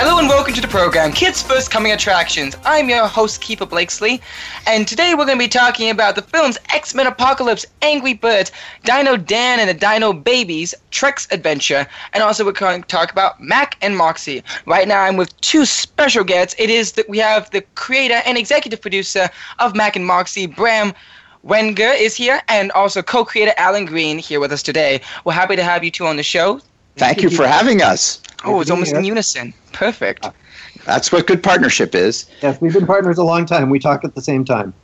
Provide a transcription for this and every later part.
Hello and welcome to the program, Kids First Coming Attractions. I'm your host, Keefer Blakesley, and today we're going to be talking about the films X Men Apocalypse, Angry Birds, Dino Dan and the Dino Babies, Trek's Adventure, and also we're going to talk about Mack and Moxy. Right now I'm with two special guests. It is that we have the creator and executive producer of Mack and Moxy, Brahm. Wenger is here, and also co-creator Alan Green here with us today. We're happy to have you two on the show. Thank you for having us. Oh, it's almost in unison. Perfect. Uh, that's what good partnership is. Yes, we've been partners a long time. We talk at the same time.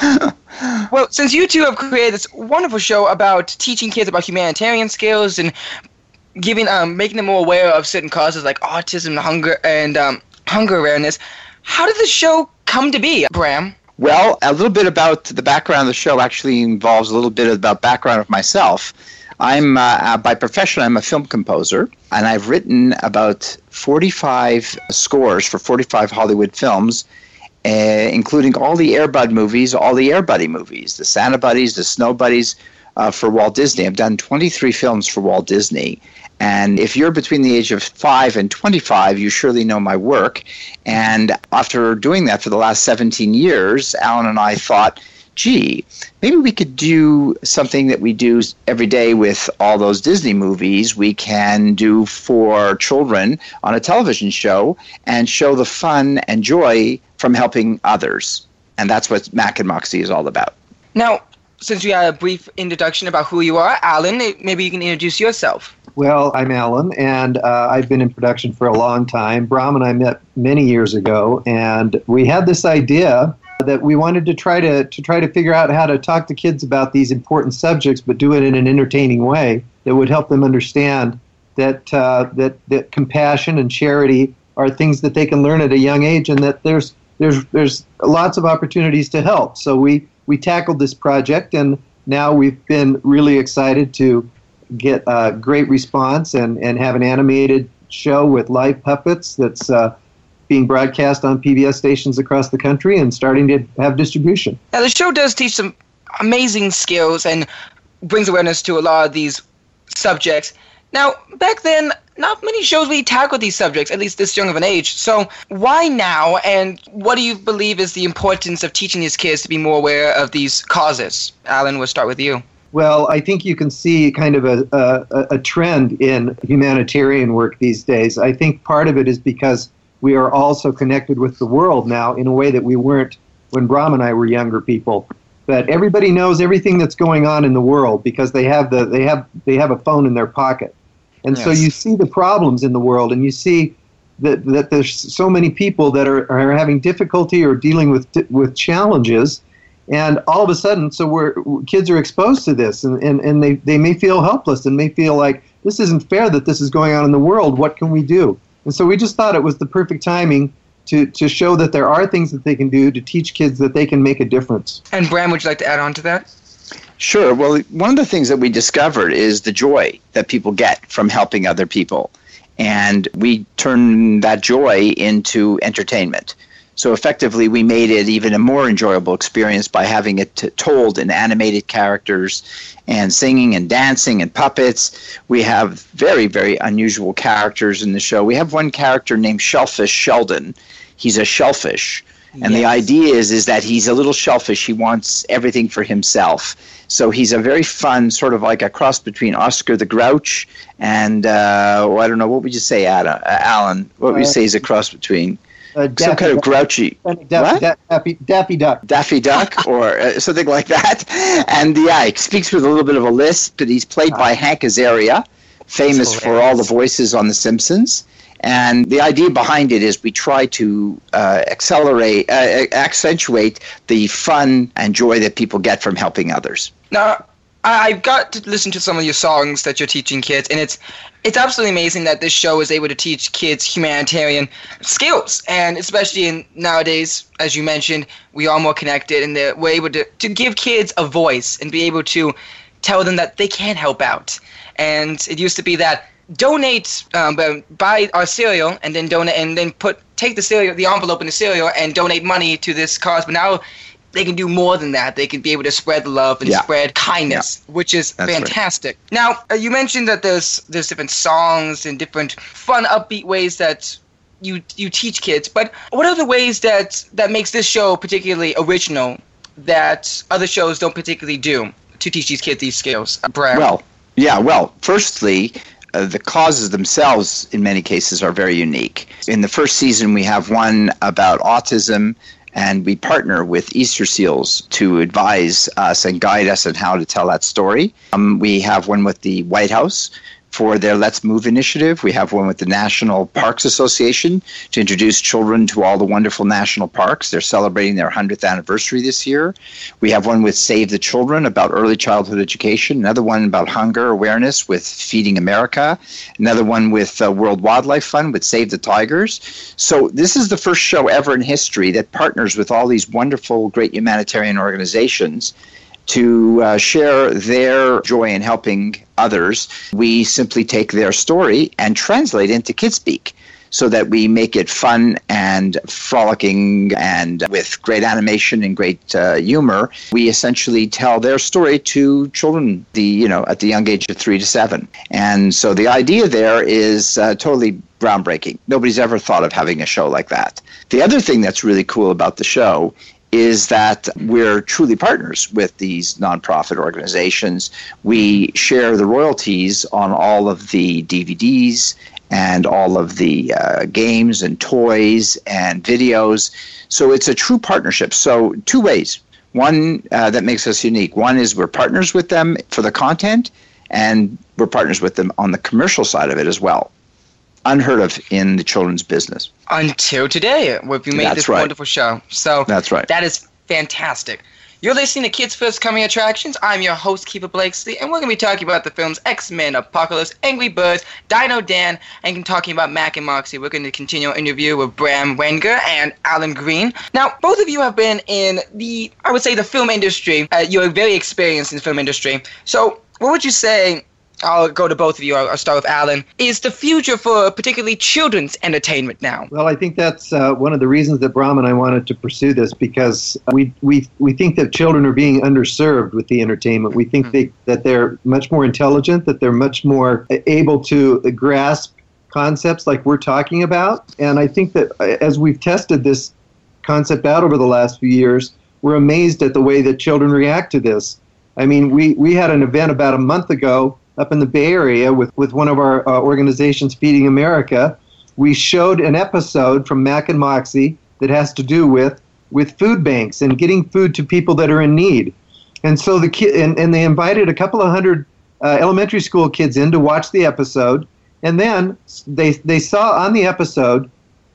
well, since you two have created this wonderful show about teaching kids about humanitarian skills and giving, um, making them more aware of certain causes like autism, hunger, and um, hunger awareness, how did the show come to be, Brahm? Well, a little bit about the background of the show actually involves a little bit about background of myself. I'm uh, uh, by profession I'm a film composer, and I've written about 45 scores for 45 Hollywood films, uh, including all the Air Bud movies, all the Air Buddy movies, the Santa Buddies, the Snow Buddies. Uh, for Walt Disney, I've done 23 films for Walt Disney, and if you're between the age of 5 and 25, you surely know my work. And after doing that for the last 17 years, Alan and I thought gee, maybe we could do something that we do every day with all those Disney movies, we can do for children on a television show and show the fun and joy from helping others. And that's what Mac and Moxy is all about. Now, since we had a brief introduction about who you are, Alan, maybe you can introduce yourself. Well, I'm Alan, and uh, I've been in production for a long time. Brahm and I met many years ago, and we had this idea that we wanted to try to, to try to figure out how to talk to kids about these important subjects, but do it in an entertaining way that would help them understand that uh, that that compassion and charity are things that they can learn at a young age, and that there's there's there's lots of opportunities to help. So we we tackled this project, and now we've been really excited to get a great response and and have an animated show with live puppets that's uh, being broadcast on PBS stations across the country and starting to have distribution. Now, the show does teach some amazing skills and brings awareness to a lot of these subjects. Now, back then, not many shows really tackled these subjects, at least this young of an age. So, why now, and what do you believe is the importance of teaching these kids to be more aware of these causes? Alan, we'll start with you. Well, I think you can see kind of a, a, a trend in humanitarian work these days. I think part of it is because we are also connected with the world now in a way that we weren't when Brahm and I were younger people. But everybody knows everything that's going on in the world because they have the they have they have a phone in their pocket, and yes. so you see the problems in the world, and you see that that there's so many people that are, are having difficulty or dealing with with challenges, and all of a sudden, so we're kids are exposed to this, and, and, and they, they may feel helpless and may feel like this isn't fair that this is going on in the world. What can we do? And so we just thought it was the perfect timing to, to show that there are things that they can do to teach kids that they can make a difference. And Brahm, would you like to add on to that? Sure. Well, one of the things that we discovered is the joy that people get from helping other people. And we turn that joy into entertainment. So effectively, we made it even a more enjoyable experience by having it t- told in animated characters and singing and dancing and puppets. We have very, very unusual characters in the show. We have one character named Shellfish Sheldon. He's a shellfish. And yes. the idea is is that he's a little shellfish. He wants everything for himself. So he's a very fun, sort of like a cross between Oscar the Grouch and uh, oh, I don't know what would you say, Adam, uh, Alan? What would you uh, say is a cross between? Uh, Daffy, some kind of grouchy Daffy, what? Daffy, Daffy Duck, Daffy Duck, or uh, something like that. And yeah, he speaks with a little bit of a lisp. But he's played by Hank Azaria, famous for all the voices on The Simpsons. And the idea behind it is we try to uh, accelerate, uh, accentuate the fun and joy that people get from helping others. Now, I, I got to listen to some of your songs that you're teaching kids, and it's it's absolutely amazing that this show is able to teach kids humanitarian skills, and especially in nowadays, as you mentioned, we are more connected, and we're able to to give kids a voice and be able to tell them that they can help out. And it used to be that donate um, buy our cereal and then donate and then put take the cereal the envelope in the cereal and donate money to this cause but now they can do more than that they can be able to spread love and Yeah. spread kindness which is That's right. fantastic now uh, you mentioned that there's there's different songs and different fun upbeat ways that you you teach kids but what are the ways that that makes this show particularly original that other shows don't particularly do to teach these kids these skills Uh, Brad? Well, yeah, well, firstly, uh, the causes themselves, in many cases, are very unique. In the first season, we have one about autism, and we partner with Easter Seals to advise us and guide us on how to tell that story. Um, we have one with the White House for their Let's Move initiative. We have one with the National Parks Association to introduce children to all the wonderful national parks. They're celebrating their 100th anniversary this year. We have one with Save the Children about early childhood education, another one about hunger awareness with Feeding America, another one with uh, World Wildlife Fund with Save the Tigers. So, this is the first show ever in history that partners with all these wonderful, great humanitarian organizations to uh, share their joy in helping others. We simply take their story and translate into kid speak so that we make it fun and frolicking and with great animation and great uh, humor. We essentially tell their story to children, the you know at the young age of three to seven, and so the idea there is uh, totally groundbreaking. Nobody's ever thought of having a show like that. The other thing that's really cool about the show is that we're truly partners with these nonprofit organizations. We share the royalties on all of the DVDs and all of the uh, games and toys and videos. So it's a true partnership. So, two ways. One uh, that makes us unique. One is we're partners with them for the content, and we're partners with them on the commercial side of it as well. Unheard of in the children's business. until today where we made That's this right. wonderful show. So That's right. that is fantastic. You're listening to Kids First Coming Attractions. I'm your host, Keefer Blakesley, and we're going to be talking about the films X Men, Apocalypse, Angry Birds, Dino Dan, and talking about Mack and Moxy. We're going to continue our interview with Brahm Wenger and Alan Green. Now, both of you have been in the, I would say, the film industry. Uh, you're very experienced in the film industry. So, what would you say I'll go to both of you. I'll, start with Alan. Is the future for particularly children's entertainment now? Well, I think that's uh, one of the reasons that Brahm and I wanted to pursue this because we, we, we think that children are being underserved with the entertainment. We think they, that they're much more intelligent, that they're much more able to grasp concepts like we're talking about. And I think that uh, as we've tested this concept out over the last few years, we're amazed at the way that children react to this. I mean, we, we had an event about a month ago up in the Bay Area with, with one of our uh, organizations, Feeding America. We showed an episode from Mack and Moxy that has to do with, with food banks and getting food to people that are in need. And so the kid, and, and they invited a couple of hundred uh, elementary school kids in to watch the episode. And then they, they saw on the episode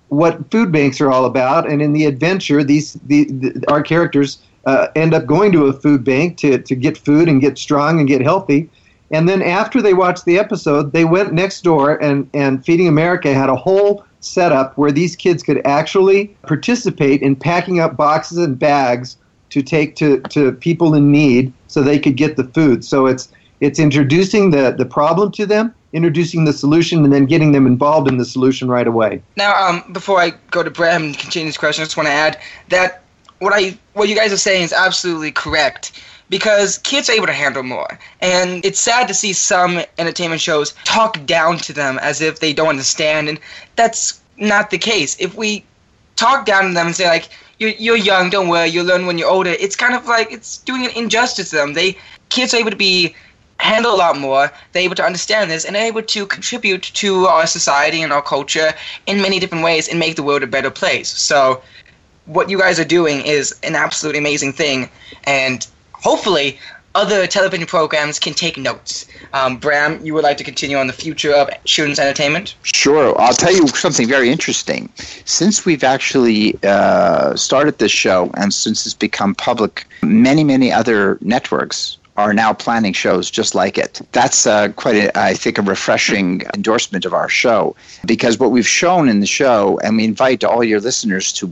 what food banks are all about. And in the adventure, these the, the our characters uh, end up going to a food bank to, to get food and get strong and get healthy. And then after they watched the episode, they went next door and, and Feeding America had a whole setup where these kids could actually participate in packing up boxes and bags to take to, to people in need so they could get the food. So it's it's introducing the, the problem to them, introducing the solution, and then getting them involved in the solution right away. Now, um, before I go to Brahm and continue this question, I just want to add that what I what you guys are saying is absolutely correct because kids are able to handle more, and it's sad to see some entertainment shows talk down to them as if they don't understand, and that's not the case. If we talk down to them and say like you're, you're young, don't worry, you'll learn when you're older. It's kind of like it's doing an injustice to them. They kids are able to be handle a lot more. They're able to understand this and they're able to contribute to our society and our culture in many different ways and make the world a better place. So what you guys are doing is an absolutely amazing thing and hopefully other television programs can take notes. Um, Brahm, you would like to continue on the future of children's entertainment? Sure. I'll tell you something very interesting. Since we've actually uh, started this show and since it's become public, many, many other networks are now planning shows just like it. That's uh, quite, a, I think, a refreshing endorsement of our show because what we've shown in the show, and we invite all your listeners to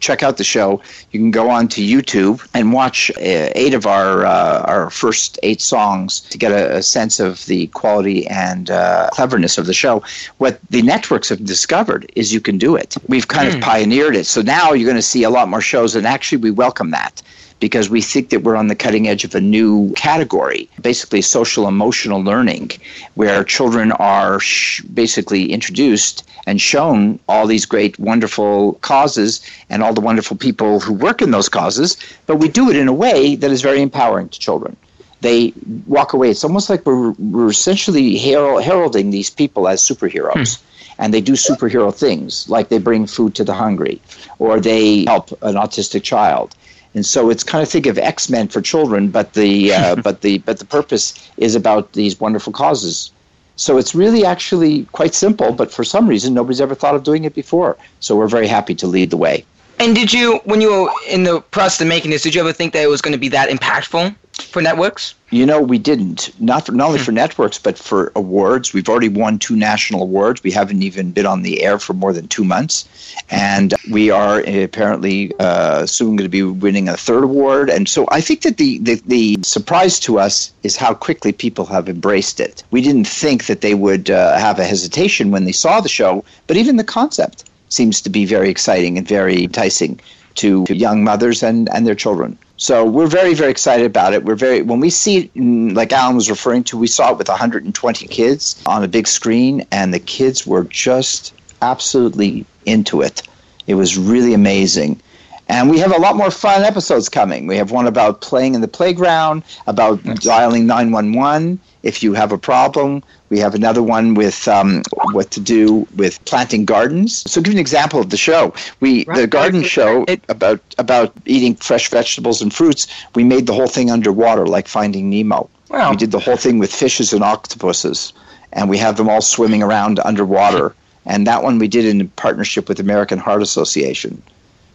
check out the show. You can go on to YouTube and watch uh, eight of our uh, our first eight songs to get a, a sense of the quality and uh, cleverness of the show. What the networks have discovered is you can do it. We've kind mm. of hmm. pioneered it. So now you're going to see a lot more shows, and actually we welcome that because we think that we're on the cutting edge of a new category, basically social emotional learning, where children are sh- basically introduced and shown all these great, wonderful causes and all the wonderful people who work in those causes, but we do it in a way that is very empowering to children. They walk away. It's almost like we're, we're essentially heralding these people as superheroes. Hmm and they do superhero things like they bring food to the hungry or they help an autistic child and so it's kind of think of X Men for children, but the uh, but the but the purpose is about these wonderful causes. So it's really actually quite simple, but for some reason nobody's ever thought of doing it before. So we're very happy to lead the way. And did you, when you were in the process of making this, did you ever think that it was going to be that impactful? For networks? You know, we didn't. Not for, not only for networks, but for awards. We've already won two national awards. We haven't even been on the air for more than two months, and we are apparently uh, soon going to be winning a third award. And so I think that the, the the surprise to us is how quickly people have embraced it. We didn't think that they would uh, have a hesitation when they saw the show, but even the concept seems to be very exciting and very enticing to, to young mothers and, and their children. So we're very, very excited about it. We're very when we see mm, like Alan was referring to, we saw it with 120 kids on a big screen, and the kids were just absolutely into it. It was really amazing. And we have a lot more fun episodes coming. We have one about playing in the playground, about dialing 911 if you have a problem. We have another one with um, what to do with planting gardens. So, give you an example of the show. We right. the garden show it, about about eating fresh vegetables and fruits. We made the whole thing underwater, like Finding Nemo. Wow. We did the whole thing with fishes and octopuses, and we have them all swimming around underwater. And that one we did in partnership with American Heart Association.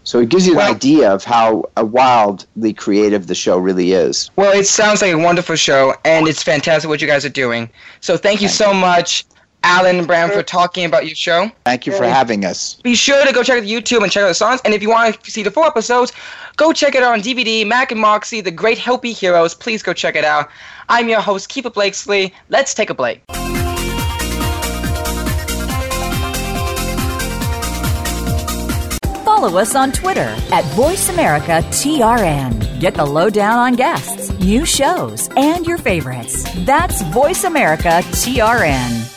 So it gives you well, an idea of how wildly creative the show really is. Well, it sounds like a wonderful show, and it's fantastic what you guys are doing. So thank you thank so you. much, Alan and Brown, for talking about your show. Thank you for having us. Be sure to go check out YouTube and check out the songs. And if you want to see the full episodes, go check it out on DVD. Mack and Moxy, The Great Helpy Heroes. Please go check it out. I'm your host, Keefer Blakesley. Let's take a break. Follow us on Twitter at VoiceAmericaTRN. Get the lowdown on guests, new shows, and your favorites. That's VoiceAmericaTRN.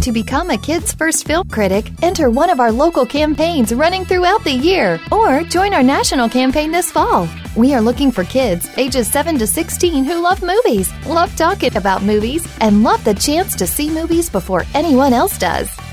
To become a Kids First Film Critic, enter one of our local campaigns running throughout the year or join our national campaign this fall. We are looking for kids ages 7 to 16 who love movies, love talking about movies, and love the chance to see movies before anyone else does.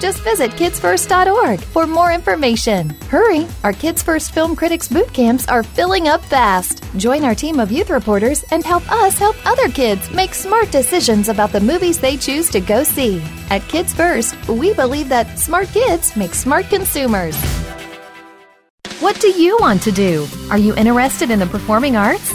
Just visit kidsfirst.org for more information. Hurry! Our Kids First Film Critics boot camps are filling up fast. Join our team of youth reporters and help us help other kids make smart decisions about the movies they choose to go see. At Kids First, we believe that smart kids make smart consumers. What do you want to do? Are you interested in the performing arts?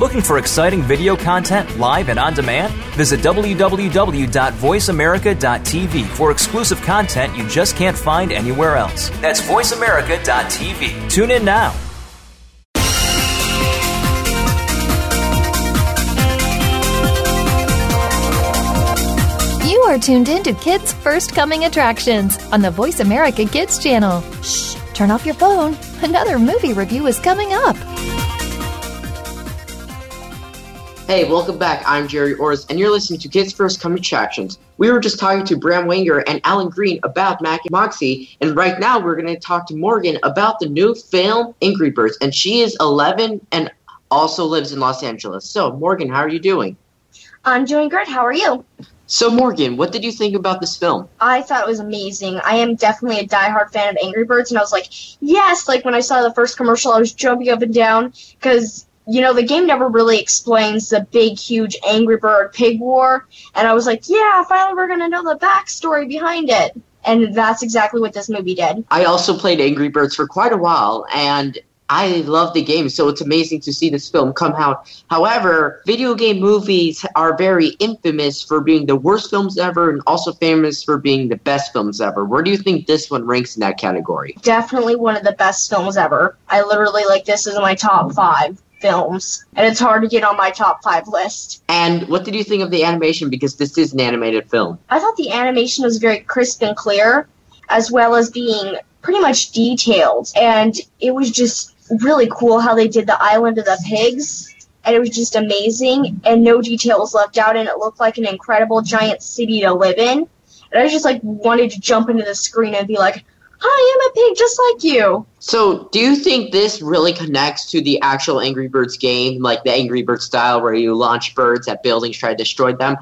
Looking for exciting video content live and on demand? Visit www.voiceamerica.tv for exclusive content you just can't find anywhere else. That's voiceamerica.tv. Tune in now. You're tuned in to Kids First Coming Attractions on the Voice America Kids channel. Shh, turn off your phone. Another movie review is coming up. Hey, welcome back. I'm Jerry Orris, and you're listening to Kids First Coming Attractions. We were just talking to Brahm Wenger and Alan Green about Mack and Moxy, and right now we're going to talk to Morgan about the new film Angry Birds, and she is 11 and also lives in Los Angeles. So, Morgan, how are you doing? I'm doing good. How are you? So, Morgan, what did you think about this film? I thought it was amazing. I am definitely a diehard fan of Angry Birds, and I was like, yes! Like when I saw the first commercial, I was jumping up and down because you know, the game never really explains the big, huge Angry Bird pig war. And I was like, yeah, finally we're going to know the backstory behind it. And that's exactly what this movie did. I also played Angry Birds for quite a while, and I love the game, so it's amazing to see this film come out. However, video game movies are very infamous for being the worst films ever and also famous for being the best films ever. Where do you think this one ranks in that category? Definitely one of the best films ever. I literally like this is my top five films, and it's hard to get on my top five list. And what did you think of the animation? Because this is an animated film. I thought the animation was very crisp and clear, as well as being pretty much detailed, and it was just really cool how they did the island of the pigs. And it was just amazing, and no details left out, and it looked like an incredible giant city to live in. And I just like wanted to jump into the screen and be like, I am a pig just like you. So, do you think this really connects to the actual Angry Birds game, like the Angry Birds style where you launch birds at buildings, try to destroy them?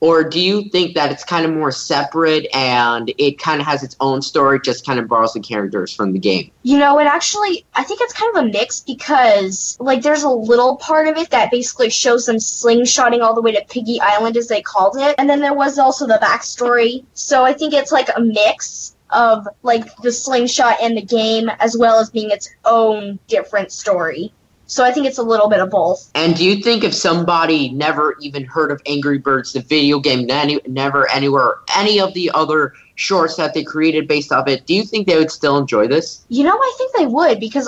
Or do you think that it's kind of more separate and it kind of has its own story, just kind of borrows the characters from the game? You know, it actually, I think it's kind of a mix because, like, there's a little part of it that basically shows them slingshotting all the way to Piggy Island, as they called it. And then there was also the backstory. So I think it's like a mix of like the slingshot and the game as well as being its own different story. So I think it's a little bit of both. And do you think if somebody never even heard of Angry Birds, the video game, any, never anywhere, any of the other shorts that they created based off it, do you think they would still enjoy this? You know, I think they would because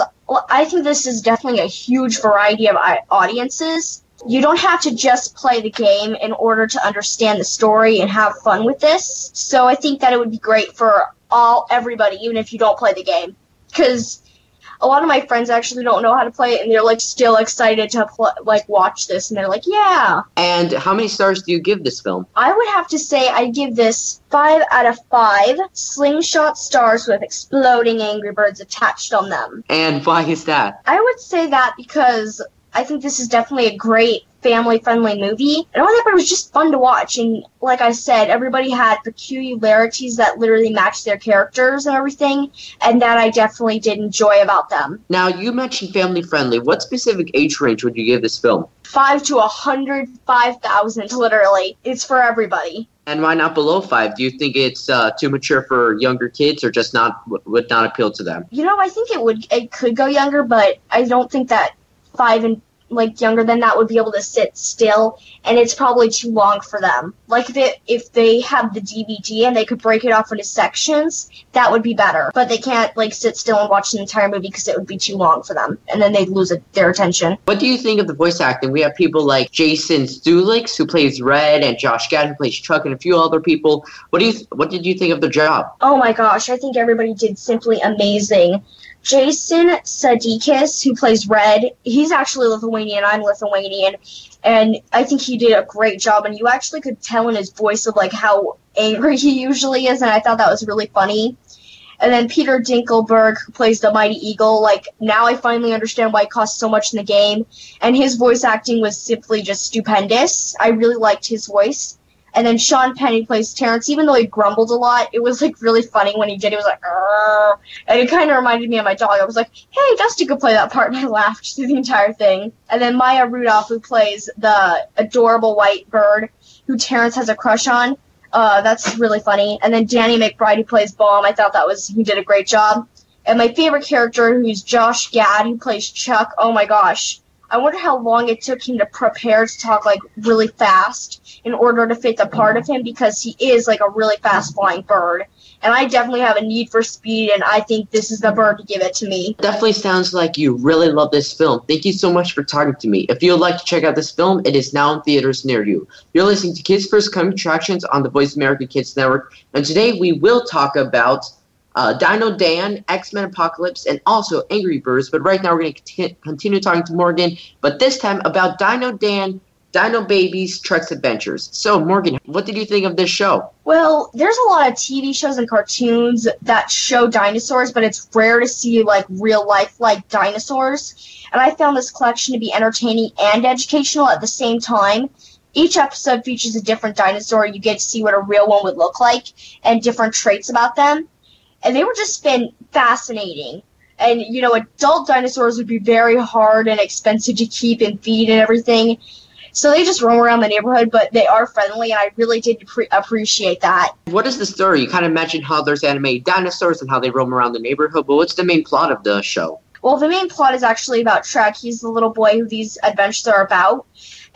I think this is definitely a huge variety of uh, audiences. You don't have to just play the game in order to understand the story and have fun with this. So I think that it would be great for all everybody, even if you don't play the game, because a lot of my friends actually don't know how to play it, and they're like still excited to pl- like watch this, and they're like, yeah. And how many stars do you give this film? I would have to say I give this five out of five slingshot stars with exploding Angry Birds attached on them. And why is that? I would say that because I think this is definitely a great family friendly movie. And all that, but it was just fun to watch. And like I said, everybody had peculiarities that literally matched their characters and everything, and that I definitely did enjoy about them. Now, you mentioned family friendly. What specific age range would you give this film? Five to a hundred, five thousand, literally. It's for everybody. And why not below five? Do you think it's uh, too mature for younger kids, or just not would not appeal to them? You know, I think it would. It could go younger, but I don't think that five and like younger than that would be able to sit still and it's probably too long for them. Like if, it, if they have the dvd and they could break it off into sections that would be better. But they can't like sit still and watch the entire movie because it would be too long for them and then they'd lose it, their attention. What do you think of the voice acting? We have people like jason Sudeikis who plays red and josh gad who plays chuck and a few other people. What do you th- what did you think of the job? Oh my gosh i think everybody did simply amazing Jason Sudeikis, who plays Red, he's actually Lithuanian. I'm Lithuanian, and I think he did a great job. And you actually could tell in his voice of like how angry he usually is, and I thought that was really funny. And then Peter Dinklage, who plays the Mighty Eagle, like now I finally understand why it costs so much in the game. And his voice acting was simply just stupendous. I really liked his voice. And then Sean Penn plays Terrence. Even though he grumbled a lot, it was like really funny when he did. He was like, Arr! and it kind of reminded me of my dog. I was like, "Hey, Dusty could play that part," and I laughed through the entire thing. And then Maya Rudolph, who plays the adorable white bird, who Terrence has a crush on. Uh, that's really funny. And then Danny McBride, who plays Bomb. I thought that was he did a great job. And my favorite character, who's Josh Gad, who plays Chuck. Oh my gosh. I wonder how long it took him to prepare to talk like really fast in order to fit the part of him because he is like a really fast flying bird. and I definitely have a need for speed, and I think this is the bird to give it to me. Definitely sounds like you really love this film. Thank you so much for talking to me. If you would like to check out this film, it is now in theaters near you. You're listening to Kids First Coming Attractions on the Voice America Kids Network, and today we will talk about uh, Dino Dan, X Men Apocalypse, and also Angry Birds. But right now we're going to continue talking to Morgan, but this time about Dino Dan, Dino Babies, Trek's Adventures. So, Morgan, what did you think of this show? Well, there's a lot of TV shows and cartoons that show dinosaurs, but it's rare to see like real life like dinosaurs. And I found this collection to be entertaining and educational at the same time. Each episode features a different dinosaur. You get to see what a real one would look like and different traits about them and they were just been fascinating. And you know, adult dinosaurs would be very hard and expensive to keep and feed and everything. So they just roam around the neighborhood, but they are friendly, and I really did pre- appreciate that. What is the story? You kind of mentioned how there's animated dinosaurs and how they roam around the neighborhood, but what's the main plot of the show? Well, the main plot is actually about Trek. He's the little boy who these adventures are about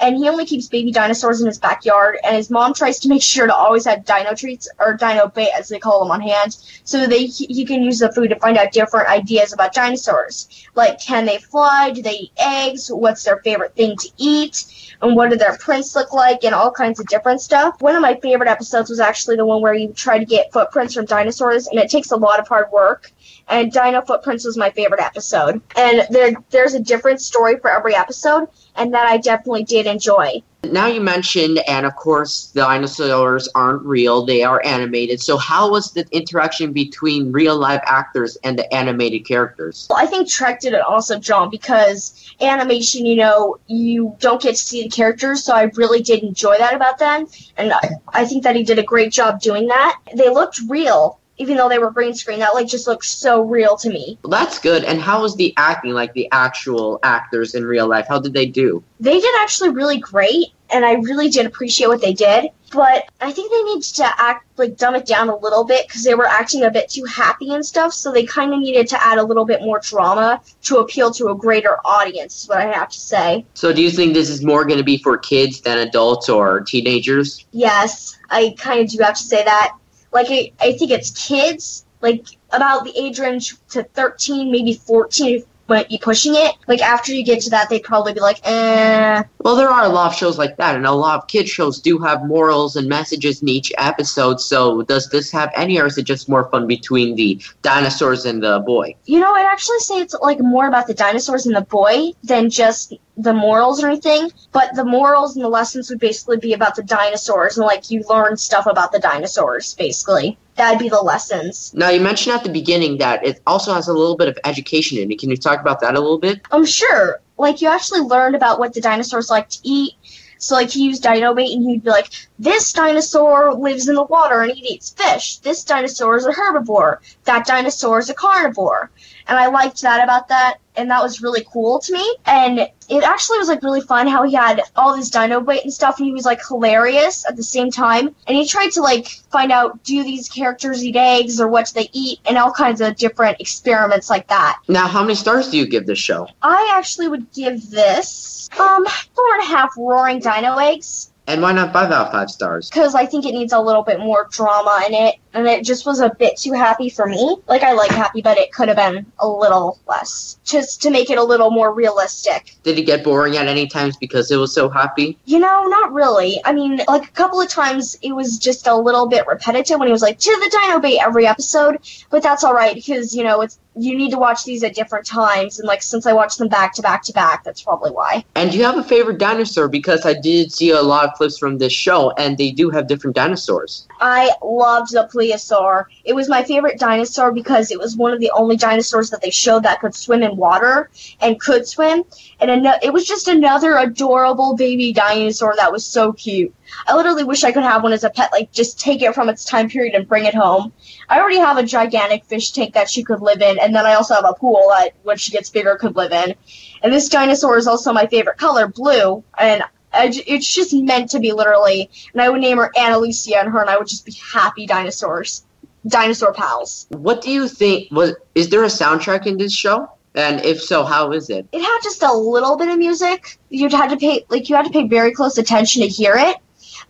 and he only keeps baby dinosaurs in his backyard. And his mom tries to make sure to always have dino treats or dino bait, as they call them, on hand, so they he can use the food to find out different ideas about dinosaurs, like can they fly, do they eat eggs, what's their favorite thing to eat, and what do their prints look like, and all kinds of different stuff. One of my favorite episodes was actually the one where you try to get footprints from dinosaurs, and it takes a lot of hard work and Dino Footprints was my favorite episode. And there, there's a different story for every episode, and that I definitely did enjoy. Now you mentioned, and of course, the dinosaurs aren't real; they are animated. So, how was the interaction between real live actors and the animated characters? Well, I think Trek did an awesome job because animation, you know, you don't get to see the characters, so I really did enjoy that about them, and I, I think that he did a great job doing that. They looked real, even though they were green screen, that like just looks so real to me. Well, that's good. And how was the acting, like the actual actors in real life? How did they do? They did actually really great, and I really did appreciate what they did. But I think they needed to act like dumb it down a little bit because they were acting a bit too happy and stuff. So they kind of needed to add a little bit more drama to appeal to a greater audience. Is what I have to say. So do you think this is more going to be for kids than adults or teenagers? Yes, I kind of do have to say that like I, I think it's kids like about the age range to 13 maybe 14 might be pushing it. Like after you get to that, they'd probably be like, eh. Well, there are a lot of shows like that, and a lot of kids shows do have morals and messages in each episode. So, does this have any, or is it just more fun between the dinosaurs and the boy? You know, I'd actually say it's like more about the dinosaurs and the boy than just the morals or anything, but the morals and the lessons would basically be about the dinosaurs and like you learn stuff about the dinosaurs basically. That'd be the lessons. Now you mentioned at the beginning that it also has a little bit of education in it. Can you talk about that a little bit? I'm sure. Like you actually learned about what the dinosaurs like to eat. So like he used dino bait and he'd be like, This dinosaur lives in the water and he eats fish. This dinosaur is a herbivore. That dinosaur is a carnivore and I liked that about that, and that was really cool to me. And it actually was like really fun how he had all this dino bait and stuff, and he was like hilarious at the same time. And he tried to like find out do these characters eat eggs or what do they eat, and all kinds of different experiments like that. Now, how many stars do you give this show? I actually would give this um four and a half roaring dino eggs. And why not five out of five stars? Because I think it needs a little bit more drama in it, and it just was a bit too happy for me. Like I like happy, but it could have been a little less, just to make it a little more realistic. Did it get boring at any times because it was so happy? You know, not really. I mean, like a couple of times it was just a little bit repetitive when he was like to the dino bait every episode, but that's all right because you know it's you need to watch these at different times and like since i watched them back to back to back that's probably why and do you have a favorite dinosaur because i did see a lot of clips from this show and they do have different dinosaurs i loved the plesiosaur it was my favorite dinosaur because it was one of the only dinosaurs that they showed that could swim in water and could swim and it was just another adorable baby dinosaur that was so cute I literally wish I could have one as a pet, like just take it from its time period and bring it home. I already have a gigantic fish tank that she could live in, and then I also have a pool that when she gets bigger could live in. And this dinosaur is also my favorite color, blue, and it's just meant to be literally. And I would name her Annalicia, and her and I would just be happy dinosaurs, dinosaur pals. What do you think? Was is there a soundtrack in this show? And if so, how is it? It had just a little bit of music. You'd had to pay like you had to pay very close attention to hear it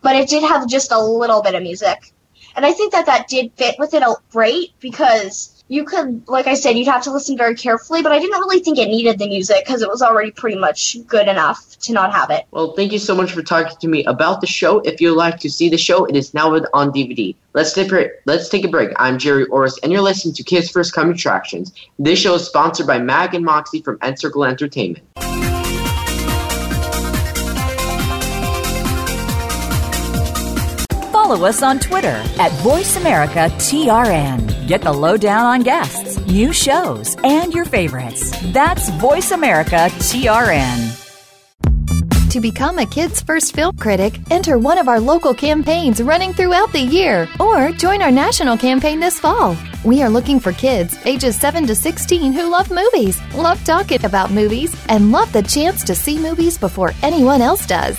but it did have just a little bit of music. And I think that that did fit with it great because you could, like I said, you'd have to listen very carefully, but I didn't really think it needed the music because it was already pretty much good enough to not have it. Well, thank you so much for talking to me about the show. If you'd like to see the show, it is now on DVD. Let's take a, let's take a break. I'm Jerry Orris, and you're listening to Kids First Coming Attractions. This show is sponsored by Mack and Moxy from Encircle Entertainment. Follow us on Twitter at VoiceAmericaTRN. Get the lowdown on guests, new shows, and your favorites. That's Voice America TRN. To become a Kids First Film Critic, enter one of our local campaigns running throughout the year or join our national campaign this fall. We are looking for kids ages 7 to 16 who love movies, love talking about movies, and love the chance to see movies before anyone else does.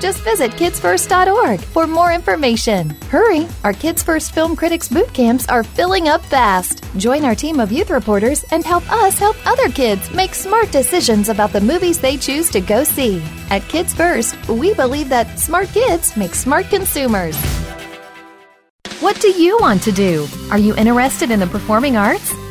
Just visit kidsfirst.org for more information. Hurry! Our Kids First Film Critics boot camps are filling up fast. Join our team of youth reporters and help us help other kids make smart decisions about the movies they choose to go see. At Kids First, we believe that smart kids make smart consumers. What do you want to do? Are you interested in the performing arts?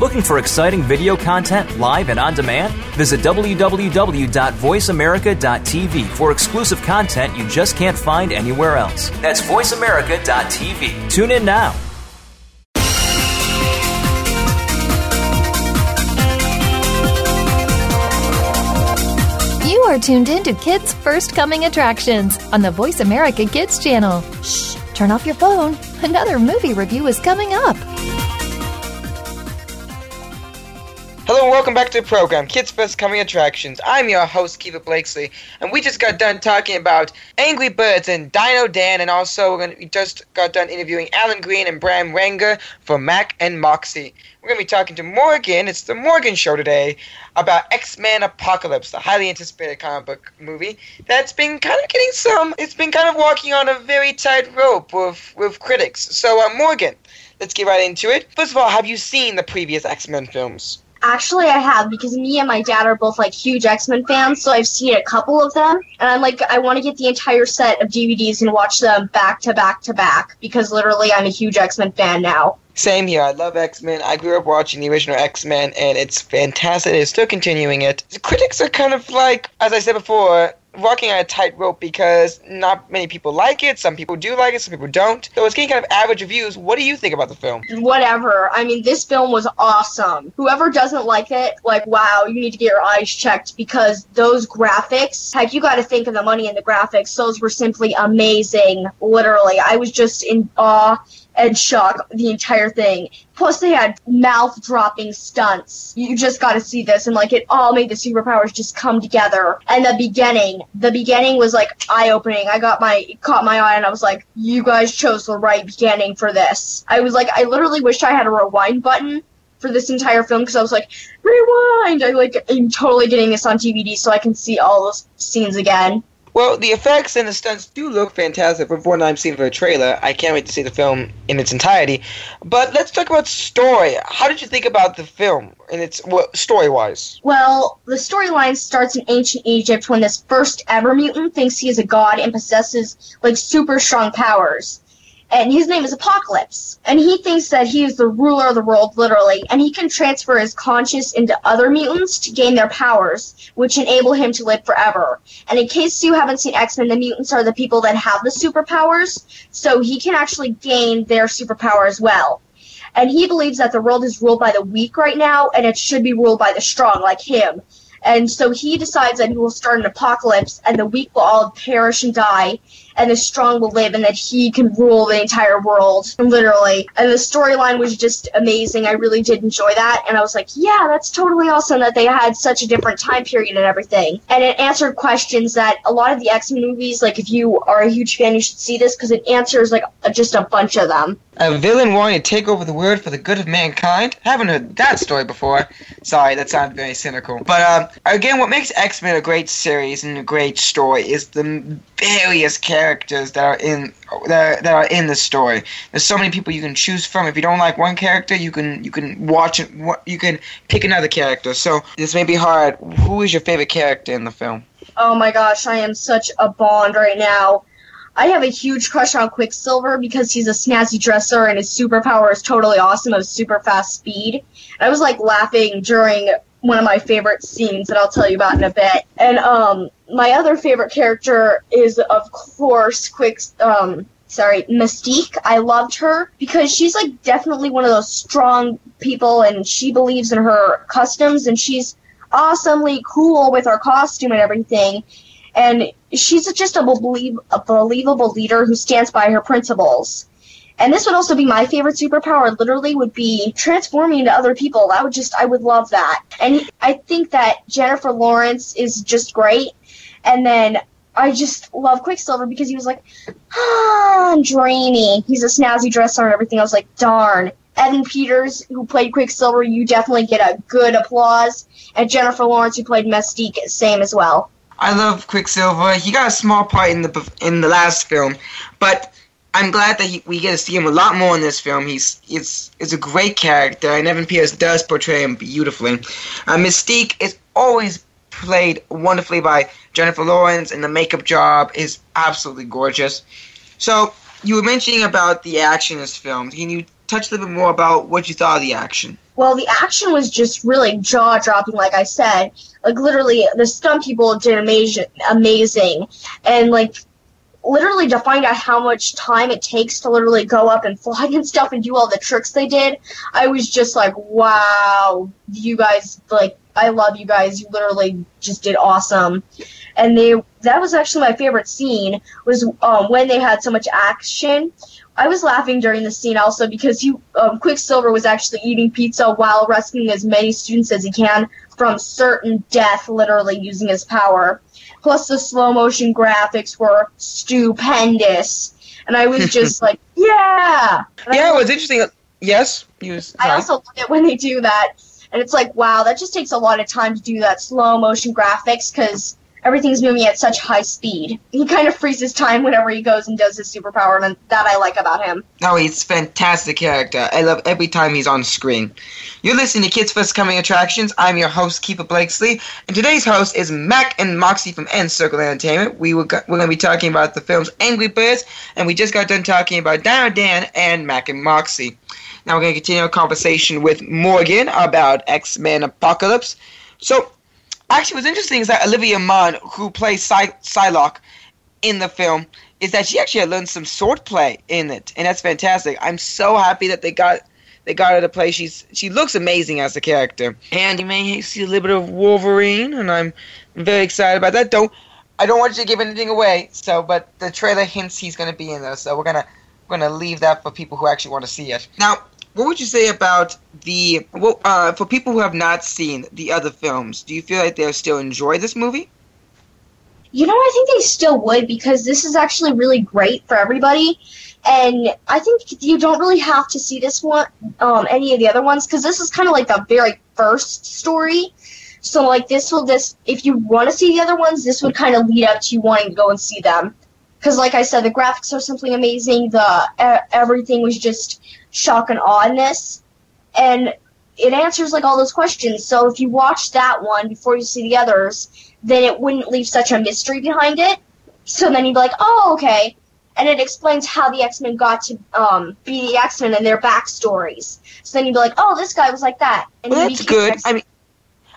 Looking for exciting video content live and on demand? Visit www.voiceamerica.tv for exclusive content you just can't find anywhere else. That's voiceamerica.tv. Tune in now. You are tuned in to Kids First Coming Attractions on the Voice America Kids channel. Shh, turn off your phone. Another movie review is coming up. And welcome back to the program, Kids First Coming Attractions. I'm your host, Keefer Blakesley, and we just got done talking about Angry Birds and Dino Dan, and also we're gonna, we just got done interviewing Alan Green and Brahm Wenger for Mack and Moxy. We're going to be talking to Morgan, it's the Morgan Show today, about X-Men Apocalypse, the highly anticipated comic book movie that's been kind of getting some, it's been kind of walking on a very tight rope with, with critics. So, uh, Morgan, let's get right into it. First of all, have you seen the previous X-Men films? Actually, I have because me and my dad are both like huge X Men fans, so I've seen a couple of them, and I'm like, I want to get the entire set of DVDs and watch them back to back to back because literally I'm a huge X Men fan now. Same here. I love X Men. I grew up watching the original X Men, and it's fantastic. They're still continuing it. The critics are kind of like, as I said before, walking on a tightrope because not many people like it. Some people do like it, some people don't. So it's getting kind of average reviews. What do you think about the film? Whatever. I mean, this film was awesome. Whoever doesn't like it, like, wow, you need to get your eyes checked because those graphics, heck, you got to think of the money in the graphics. Those were simply amazing. Literally. I was just in awe and shock the entire thing. Plus, they had mouth dropping stunts. You just got to see this, and like it all made the superpowers just come together. And the beginning, the beginning was like eye opening. I got my caught my eye, and I was like, "You guys chose the right beginning for this." I was like, I literally wished I had a rewind button for this entire film because I was like, rewind. I like I'm totally getting this on DVD so I can see all those scenes again. Well, the effects and the stunts do look fantastic from what I've seen for the trailer. I can't wait to see the film in its entirety. But let's talk about story. How did you think about the film and its well, story-wise? Well, the storyline starts in ancient Egypt when this first ever mutant thinks he is a god and possesses like super strong powers and his name is Apocalypse. And he thinks that he is the ruler of the world, literally, and he can transfer his conscience into other mutants to gain their powers, which enable him to live forever. And in case you haven't seen X Men, the mutants are the people that have the superpowers, so he can actually gain their superpower as well. and he believes that the world is ruled by the weak right now, and it should be ruled by the strong, like him. And so he decides that he will start an apocalypse, and the weak will all perish and die, and the strong will live, and that he can rule the entire world, literally. And the storyline was just amazing. I really did enjoy that, and I was like, yeah, that's totally awesome that they had such a different time period and everything. And it answered questions that a lot of the X Men movies, like if you are a huge fan, you should see this because it answers like just a bunch of them. A villain wanting to take over the world for the good of mankind? Haven't heard that story before. Sorry, that sounds very cynical. But um, again, what makes X Men a great series and a great story is the various characters that are in that are, that are in the story. There's so many people you can choose from. If you don't like one character, you can you can watch it. You can pick another character. So this may be hard. Who is your favorite character in the film? Oh my gosh, I am such a bond right now. I have a huge crush on Quicksilver because he's a snazzy dresser and his superpower is totally awesome of super fast speed. I was like laughing during one of my favorite scenes that I'll tell you about in a bit. And um, my other favorite character is, of course, Quick. Um, sorry, Mystique. I loved her because she's like definitely one of those strong people, and she believes in her customs, and she's awesomely cool with her costume and everything. And she's just a, belie- a believable leader who stands by her principles. And this would also be my favorite superpower. Literally, would be transforming into other people. I would just, I would love that. And I think that Jennifer Lawrence is just great. And then I just love Quicksilver because he was like, ah, dreamy. He's a snazzy dresser and everything. I was like, darn. Evan Peters, who played Quicksilver, you definitely get a good applause. And Jennifer Lawrence, who played Mystique, same as well. I love Quicksilver. He got a small part in the in the last film, but I'm glad that he, we get to see him a lot more in this film. He's it's it's a great character, and Evan Peters does portray him beautifully. Uh, Mystique is always played wonderfully by Jennifer Lawrence, and the makeup job is absolutely gorgeous. So you were mentioning about the action in this film. Can you touch a little bit more about what you thought of the action? Well, the action was just really jaw dropping, like I said. Like literally, the stunt people did amazing, amazing, and like literally to find out how much time it takes to literally go up and fly and stuff and do all the tricks they did, I was just like, wow, you guys, like, I love you guys. You literally just did awesome. And they, that was actually my favorite scene was um, when they had so much action. I was laughing during the scene also because he, um, Quicksilver was actually eating pizza while rescuing as many students as he can from certain death, literally using his power. Plus, the slow motion graphics were stupendous, and I was just like, yeah. And yeah, I, it was interesting. Yes, you was, I also love it when they do that, and it's like, wow, that just takes a lot of time to do that slow motion graphics because everything's moving at such high speed. He kind of freezes time whenever he goes and does his superpower, and that I like about him. No, he's fantastic character. I love every time he's on screen. You're listening to Kids First Coming Attractions. I'm your host, Keefer Blakesley, and today's host is Mack and Moxy from N Circle Entertainment. We were go- we're going to be talking about the films Angry Birds, and we just got done talking about Dino Dan and Mack and Moxy. Now we're going to continue our conversation with Morgan about X Men Apocalypse. So, actually, what's interesting is that Olivia Munn, who plays Psy- Psylocke in the film, is that she actually had learned some swordplay in it, and that's fantastic. I'm so happy that they got they got her to play. She's she looks amazing as a character, and you may see a little bit of Wolverine, and I'm very excited about that. Don't I don't want you to give anything away, so but the trailer hints he's going to be in there, so we're gonna we're gonna leave that for people who actually want to see it. Now, what would you say about the well, uh, for people who have not seen the other films? Do you feel like they'll still enjoy this movie? You know, I think they still would because this is actually really great for everybody. And I think you don't really have to see this one, um, any of the other ones, because this is kind of like the very first story. So, like, this will this if you want to see the other ones, this would kind of lead up to you wanting to go and see them. Because, like I said, the graphics are simply amazing. The e- everything was just shock and awe in this, and it answers like all those questions. So, if you watch that one before you see the others, then it wouldn't leave such a mystery behind it. So then you'd be like, oh, okay. And it explains how the X Men got to um, be the X Men and their backstories. So then you'd be like, oh, this guy was like that. And Well, that's good. I mean,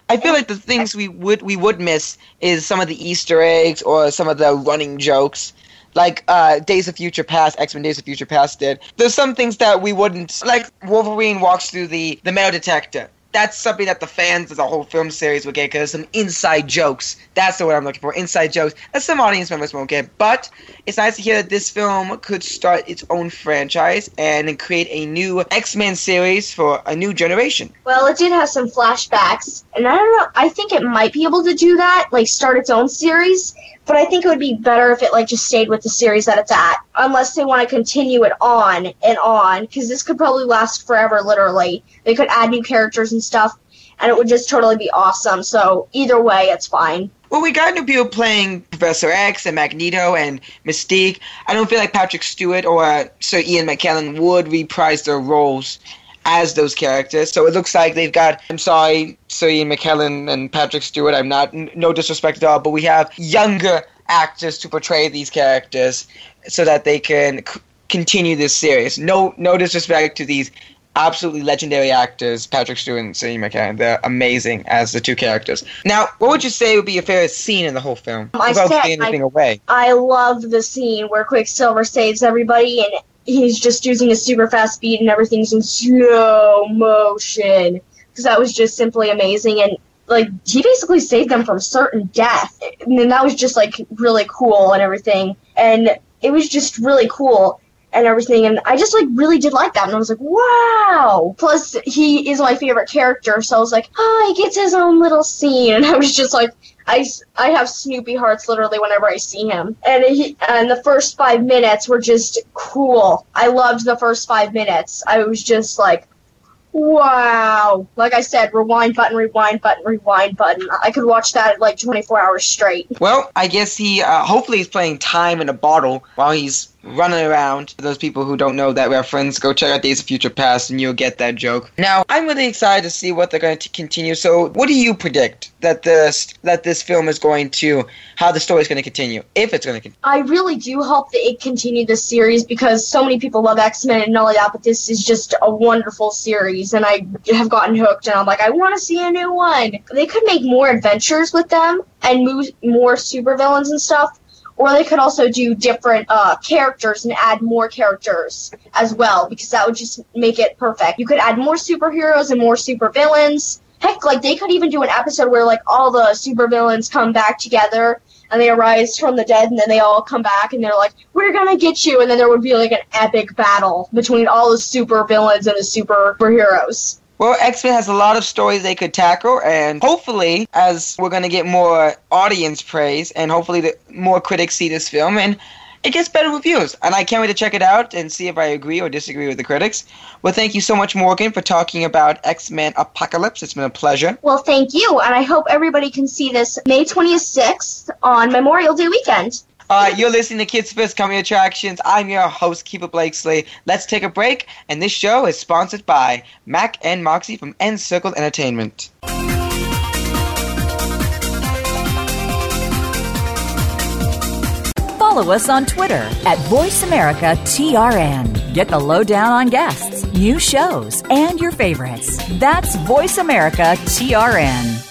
I feel like the things we would we would miss is some of the Easter eggs or some of the running jokes like uh, Days of Future Past, X Men Days of Future Past did. There's some things that we wouldn't like. Wolverine walks through the the metal detector. That's something that the fans of the whole film series would get because some inside jokes. That's the word I'm looking for. Inside jokes that some audience members won't get. But it's nice to hear that this film could start its own franchise and create a new X Men series for a new generation. Well, it did have some flashbacks, and I don't know. I think it might be able to do that, like start its own series. But I think it would be better if it like just stayed with the series that it's at, unless they want to continue it on and on, because this could probably last forever. Literally, they could add new characters and stuff, and it would just totally be awesome. So either way, it's fine. Well, we got new people playing Professor X and Magneto and Mystique. I don't feel like Patrick Stewart or Sir Ian McKellen would reprise their roles as those characters. So it looks like they've got. I'm sorry, Sir Ian McKellen and Patrick Stewart. I'm not no disrespect at all, but we have younger actors to portray these characters so that they can c- continue this series. No, no disrespect to these absolutely legendary actors, Patrick Stewart and Sir Ian McKellen. They're amazing as the two characters. Now, what would you say would be your favorite scene in the whole film? I said I- away. I love the scene where Quicksilver saves everybody and he's just using his super fast speed and everything's in slow motion. Because that was just simply amazing. And, like, he basically saved them from certain death. And that was just, like, really cool and everything. And it was just really cool and everything. And I just, like, really did like that. And I was like, wow. Plus, he is my favorite character. So I was like, oh, he gets his own little scene. And I was just like, I, I have Snoopy hearts literally whenever I see him. And he, and the first five minutes were just cool. I loved the first five minutes. I was just like, wow. Like I said, rewind button, rewind button, rewind button. I could watch that like 24 hours straight. Well, I guess he uh, hopefully he's playing time in a bottle while he's running around. For those people who don't know that reference, go check out Days of Future Past and you'll get that joke. Now, I'm really excited to see what they're going to continue. So, what do you predict that this that this film is going to how the story is going to continue if it's going to continue? I really do hope that it continue this series because so many people love X Men and all that, but this is just a wonderful series, and I have gotten hooked, and I'm like, I want to see a new one. They could make more adventures with them and move more supervillains and stuff, or they could also do different uh, characters and add more characters as well, because that would just make it perfect. You could add more superheroes and more supervillains. Heck, like they could even do an episode where like all the supervillains come back together and they arise from the dead and then they all come back and they're like, We're gonna get you and then there would be like an epic battle between all the super villains and the superheroes. Well, X Men has a lot of stories they could tackle, and hopefully, as we're going to get more audience praise, and hopefully, the, more critics see this film, and it gets better reviews. And I can't wait to check it out and see if I agree or disagree with the critics. Well, thank you so much, Morgan, for talking about X Men Apocalypse. It's been a pleasure. Well, thank you, and I hope everybody can see this May 26th on Memorial Day weekend. Uh, you're listening to Kids First Coming Attractions. I'm your host, Keefer Blakesley. Let's take a break, and this show is sponsored by Mack and Moxy from N Circle Entertainment. Follow us on Twitter at VoiceAmericaTRN. Get the lowdown on guests, new shows, and your favorites. That's VoiceAmericaTRN.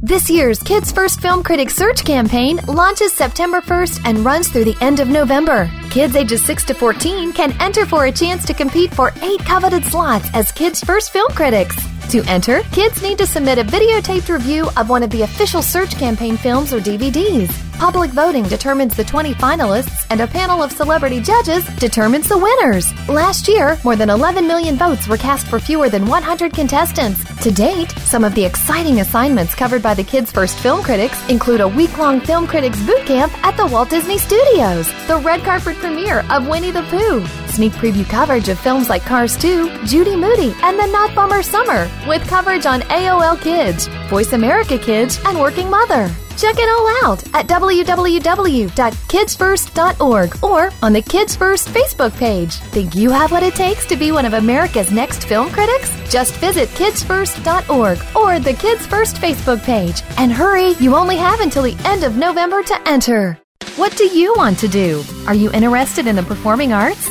This year's Kids First Film Critics Search campaign launches September 1st and runs through the end of November. Kids ages 6 to 14 can enter for a chance to compete for eight coveted slots as Kids First Film Critics. To enter, kids need to submit a videotaped review of one of the official search campaign films or DVDs. Public voting determines the 20 finalists, and a panel of celebrity judges determines the winners. Last year, more than 11 million votes were cast for fewer than 100 contestants. To date, some of the exciting assignments covered by the Kids First Film Critics include a week long film critics boot camp at the Walt Disney Studios, the red carpet premiere of Winnie the Pooh, sneak preview coverage of films like Cars 2, Judy Moody, and The Not Bummer Summer, with coverage on AOL Kids, Voice America Kids, and Working Mother. Check it all out at www.kidsfirst.org or on the Kids First Facebook page. Think you have what it takes to be one of America's next film critics? Just visit kidsfirst.org or the Kids First Facebook page. And hurry, you only have until the end of November to enter. What do you want to do? Are you interested in the performing arts?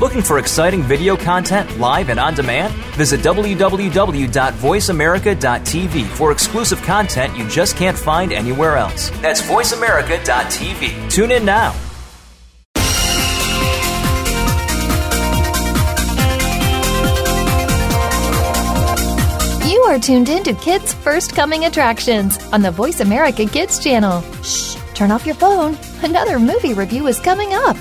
Looking for exciting video content live and on demand? Visit www.voiceamerica.tv for exclusive content you just can't find anywhere else. That's voiceamerica.tv. Tune in now. You are tuned in to Kids First Coming Attractions on the Voice America Kids channel. Shh, turn off your phone. Another movie review is coming up.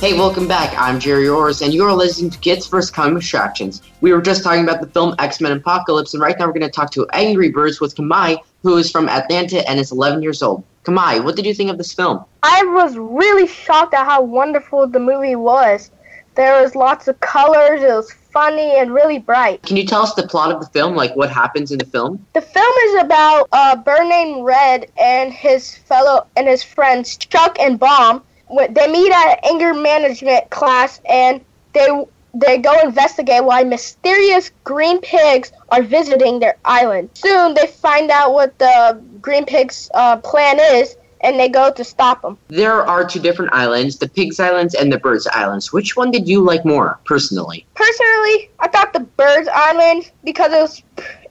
Hey, welcome back. I'm Jerry Orris, and you're listening to Kids First Coming Attractions. We were just talking about the film X Men Apocalypse, and right now we're going to talk to Angry Birds with Kamai, who is from Atlanta and is 11 years old. Kamai, what did you think of this film? I was really shocked at how wonderful the movie was. There was lots of colors, it was funny and really bright. Can you tell us the plot of the film, like what happens in the film? The film is about a bird named Red and his fellow and his friends Chuck and Bomb. They meet at an anger management class and they they go investigate why mysterious green pigs are visiting their island. Soon they find out what the green pigs' uh, plan is, and they go to stop them. There are two different islands, the Pigs Islands and the Birds Islands. Which one did you like more, personally? Personally, I thought the Birds Island because it was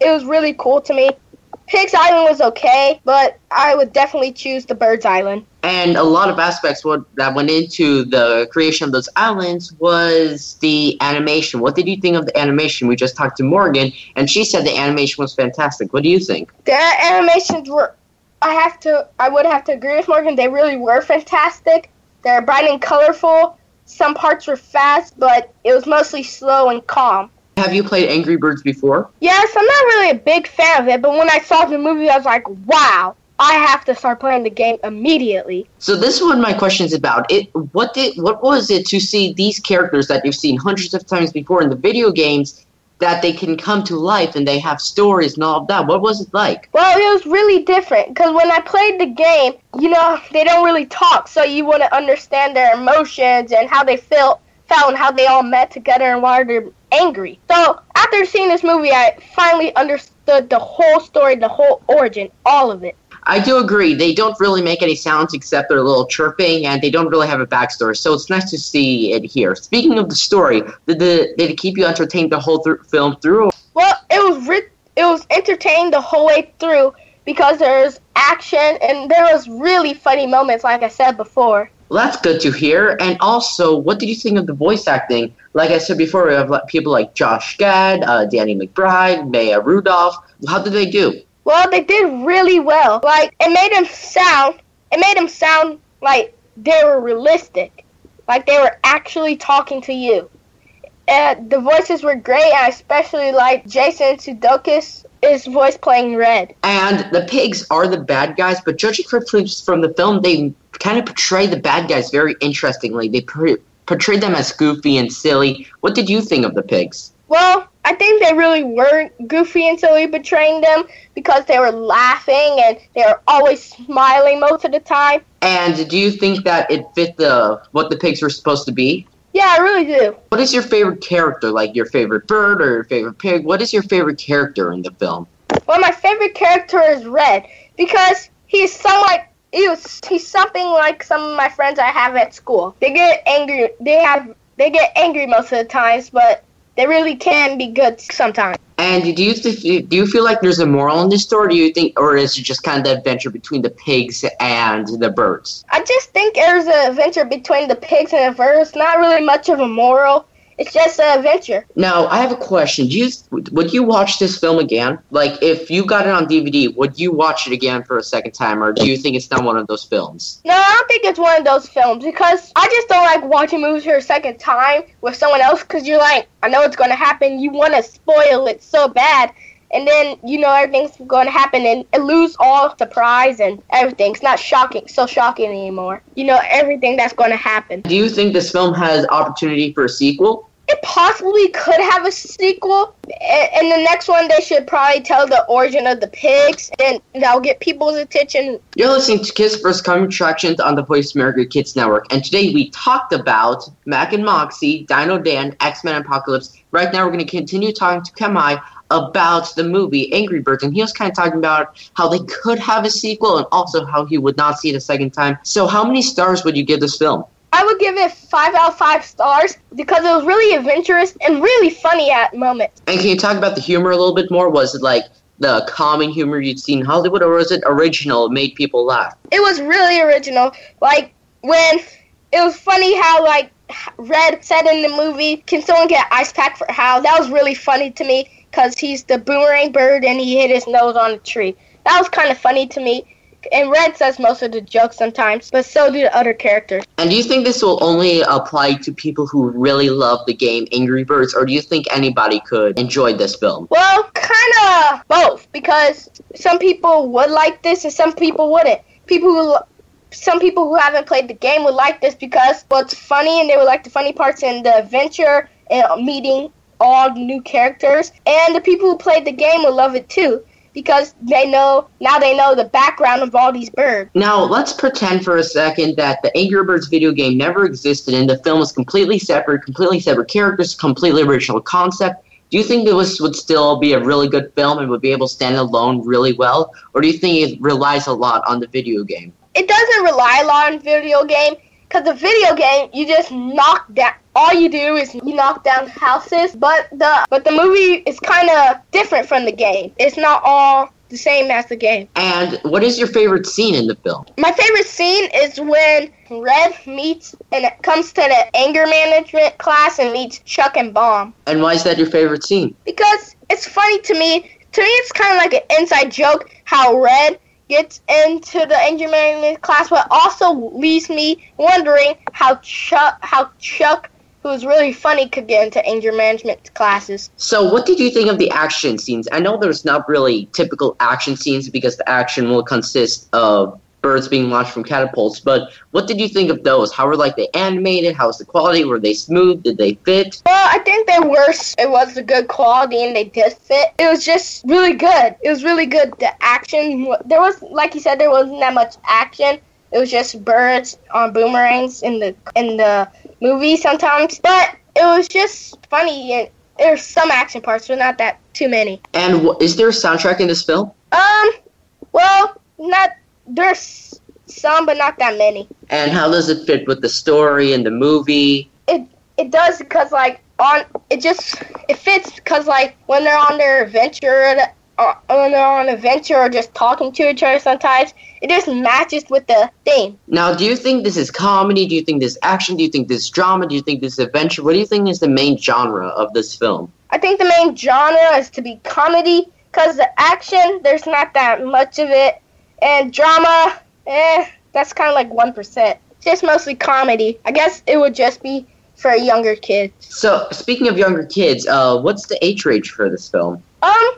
it was really cool to me. Pigs Island was okay, but I would definitely choose the Birds Island. And a lot of aspects what, that went into the creation of those islands was the animation. What did you think of the animation? We just talked to Morgan, and she said the animation was fantastic. What do you think? The animations were. I have to. I would have to agree with Morgan. They really were fantastic. They're bright and colorful. Some parts were fast, but it was mostly slow and calm. Have you played Angry Birds before? Yes, I'm not really a big fan of it, but when I saw the movie, I was like, wow, I have to start playing the game immediately. So this is what my question is about. It what did what was it to see these characters that you've seen hundreds of times before in the video games that they can come to life and they have stories and all of that. What was it like? Well, it was really different because when I played the game, you know, they don't really talk, so you want to understand their emotions and how they felt, felt and how they all met together and why they're angry. So after seeing this movie, I finally understood the whole story, the whole origin, all of it. I do agree. They don't really make any sounds except their little chirping, and they don't really have a backstory. So it's nice to see it here. Speaking of the story, did, the, did it keep you entertained the whole th- film through? Well, it was ri- it was entertaining the whole way through because there's action and there was really funny moments, like I said before. Well, that's good to hear. And also, what did you think of the voice acting? Like I said before, we have people like Josh Gad, uh, Danny McBride, Maya Rudolph. How did they do? Well, they did really well. Like it made them sound, it made them sound like they were realistic, like they were actually talking to you. And the voices were great. I especially like Jason Sudeikis. His voice playing Red. And the pigs are the bad guys, but judging from the film, they kind of portray the bad guys very interestingly. They portrayed them as goofy and silly. What did you think of the pigs? Well, I think they really were goofy and silly betraying them because they were laughing and they were always smiling most of the time. And do you think that it fit the what the pigs were supposed to be? Yeah, I really do. What is your favorite character? Like your favorite bird or your favorite pig? What is your favorite character in the film? Well, my favorite character is Red because he's somewhat he was he's something like some of my friends I have at school. They get angry. They have they get angry most of the times, but they really can be good sometimes. And do you th- do you feel like there's a moral in this story? Do you think, or is it just kind of the adventure between the pigs and the birds? I just think there's an adventure between the pigs and the birds. Not really much of a moral. It's just an adventure. Now, I have a question. Do you would you watch this film again? Like, if you got it on DVD, would you watch it again for a second time, or do you think it's not one of those films? No, I don't think it's one of those films because I just don't like watching movies for a second time with someone else because you're like, I know it's going to happen. You want to spoil it so bad. And then you know everything's going to happen and lose all surprise and everything. It's not shocking, so shocking anymore. You know everything that's going to happen. Do you think this film has opportunity for a sequel? it possibly could have a sequel. And the next one, they should probably tell the origin of the pigs, and that'll get people's attention. You're listening to Kids First Coming Attractions on the Voice America Kids Network, and today we talked about Mack and Moxy, Dino Dan, X Men Apocalypse. Right now, we're going to continue talking to Kemai about the movie Angry Birds, and he was kind of talking about how they could have a sequel and also how he would not see it a second time. So, how many stars would you give this film? I would give it five out of five stars because it was really adventurous and really funny at moments. And can you talk about the humor a little bit more? Was it like the common humor you'd seen in Hollywood, or was it original, made people laugh? It was really original. Like when it was funny how like Red said in the movie, "Can someone get ice pack for Hal?" That was really funny to me because he's the boomerang bird and he hit his nose on a tree. That was kind of funny to me and Red says most of the jokes sometimes, but so do the other characters. And do you think this will only apply to people who really love the game Angry Birds, or do you think anybody could enjoy this film? Well, kind of both, because some people would like this and some people wouldn't. People who some people who haven't played the game would like this because well, it's funny and they would like the funny parts and the adventure and meeting all new characters. And the people who played the game will love it too because they know now they know the background of all these birds. Now let's pretend for a second that the Angry Birds video game never existed and the film is completely separate, completely separate characters, completely original concept. Do you think this would still be a really good film and would be able to stand alone really well, or do you think it relies a lot on the video game? It doesn't rely a lot on video game because the video game you just knock down all you do is you knock down houses, but the but the movie is kind of different from the game. It's not all the same as the game. And what is your favorite scene in the film? My favorite scene is when Red meets and it comes to the anger management class and meets Chuck and Bomb. And why is that your favorite scene? Because it's funny to me. To me, it's kind of like an inside joke how Red gets into the anger management class, but also leaves me wondering how Chuck how Chuck who was really funny could get into anger management classes. So, what did you think of the action scenes? I know there's not really typical action scenes because the action will consist of birds being launched from catapults, but what did you think of those? How were like they animated? How was the quality? Were they smooth? Did they fit? Well, I think they were. It was a good quality and they did fit. It was just really good. It was really good. The action there was, like you said, there wasn't that much action. It was just birds on boomerangs in the in the movie sometimes, but it was just funny and there's some action parts, but not that too many. And w- is there a soundtrack in this film? Um, well, not there's some, but not that many. And how does it fit with the story and the movie? It it does because like on it just it fits because like when they're on their adventure uh, on an adventure or just talking to each other sometimes it just matches with the theme. Now, do you think this is comedy? Do you think this is action? Do you think this is drama? Do you think this is adventure? What do you think is the main genre of this film? I think the main genre is to be comedy because the action, there's not that much of it. And drama, eh, that's kind of like 1%. Just mostly comedy. I guess it would just be for younger kids. So, speaking of younger kids, uh, what's the age range for this film? Um,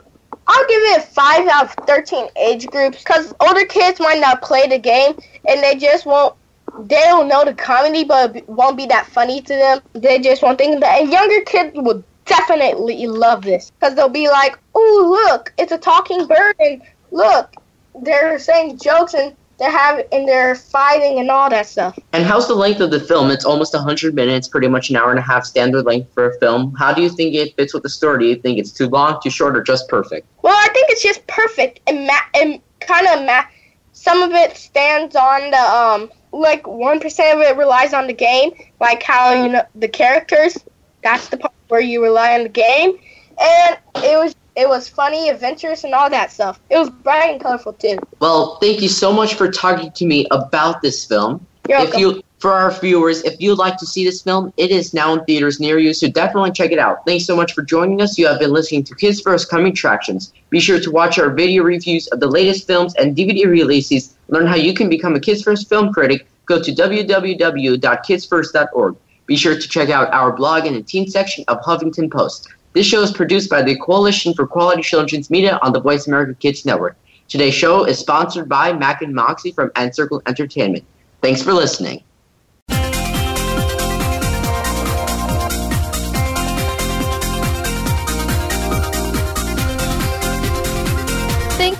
I'll give it 5 out of 13 age groups because older kids might not play the game and they just won't. They don't know the comedy, but won't be that funny to them. They just won't think that. And younger kids would definitely love this because they'll be like, "Oh, look, it's a talking bird, and look, they're saying jokes, and they're having and they're fighting and all that stuff. And how's the length of the film? It's almost 100 minutes, pretty much an hour and a half standard length for a film. How do you think it fits with the story? Do you think it's too long, too short, or just perfect? It's just perfect and ma- and kind of ma- some of it stands on the um like one percent of it relies on the game, like how you know the characters. That's the part where you rely on the game, and it was it was funny, adventurous, and all that stuff. It was bright and colorful too. Well, thank you so much for talking to me about this film. You're if welcome. you for our viewers, if you'd like to see this film, it is now in theaters near you, so definitely check it out. Thanks so much for joining us. You have been listening to Kids First Coming Attractions. Be sure to watch our video reviews of the latest films and DVD releases. Learn how you can become a Kids First film critic. Go to www.kidsfirst.org. Be sure to check out our blog in the teen section of Huffington Post. This show is produced by the Coalition for Quality Children's Media on the Voice America Kids Network. Today's show is sponsored by Mack and Moxy from Encircle Entertainment. Thanks for listening.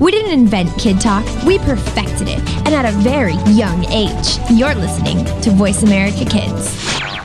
We didn't invent Kid Talk, we perfected it, and at a very young age. You're listening to Voice America Kids.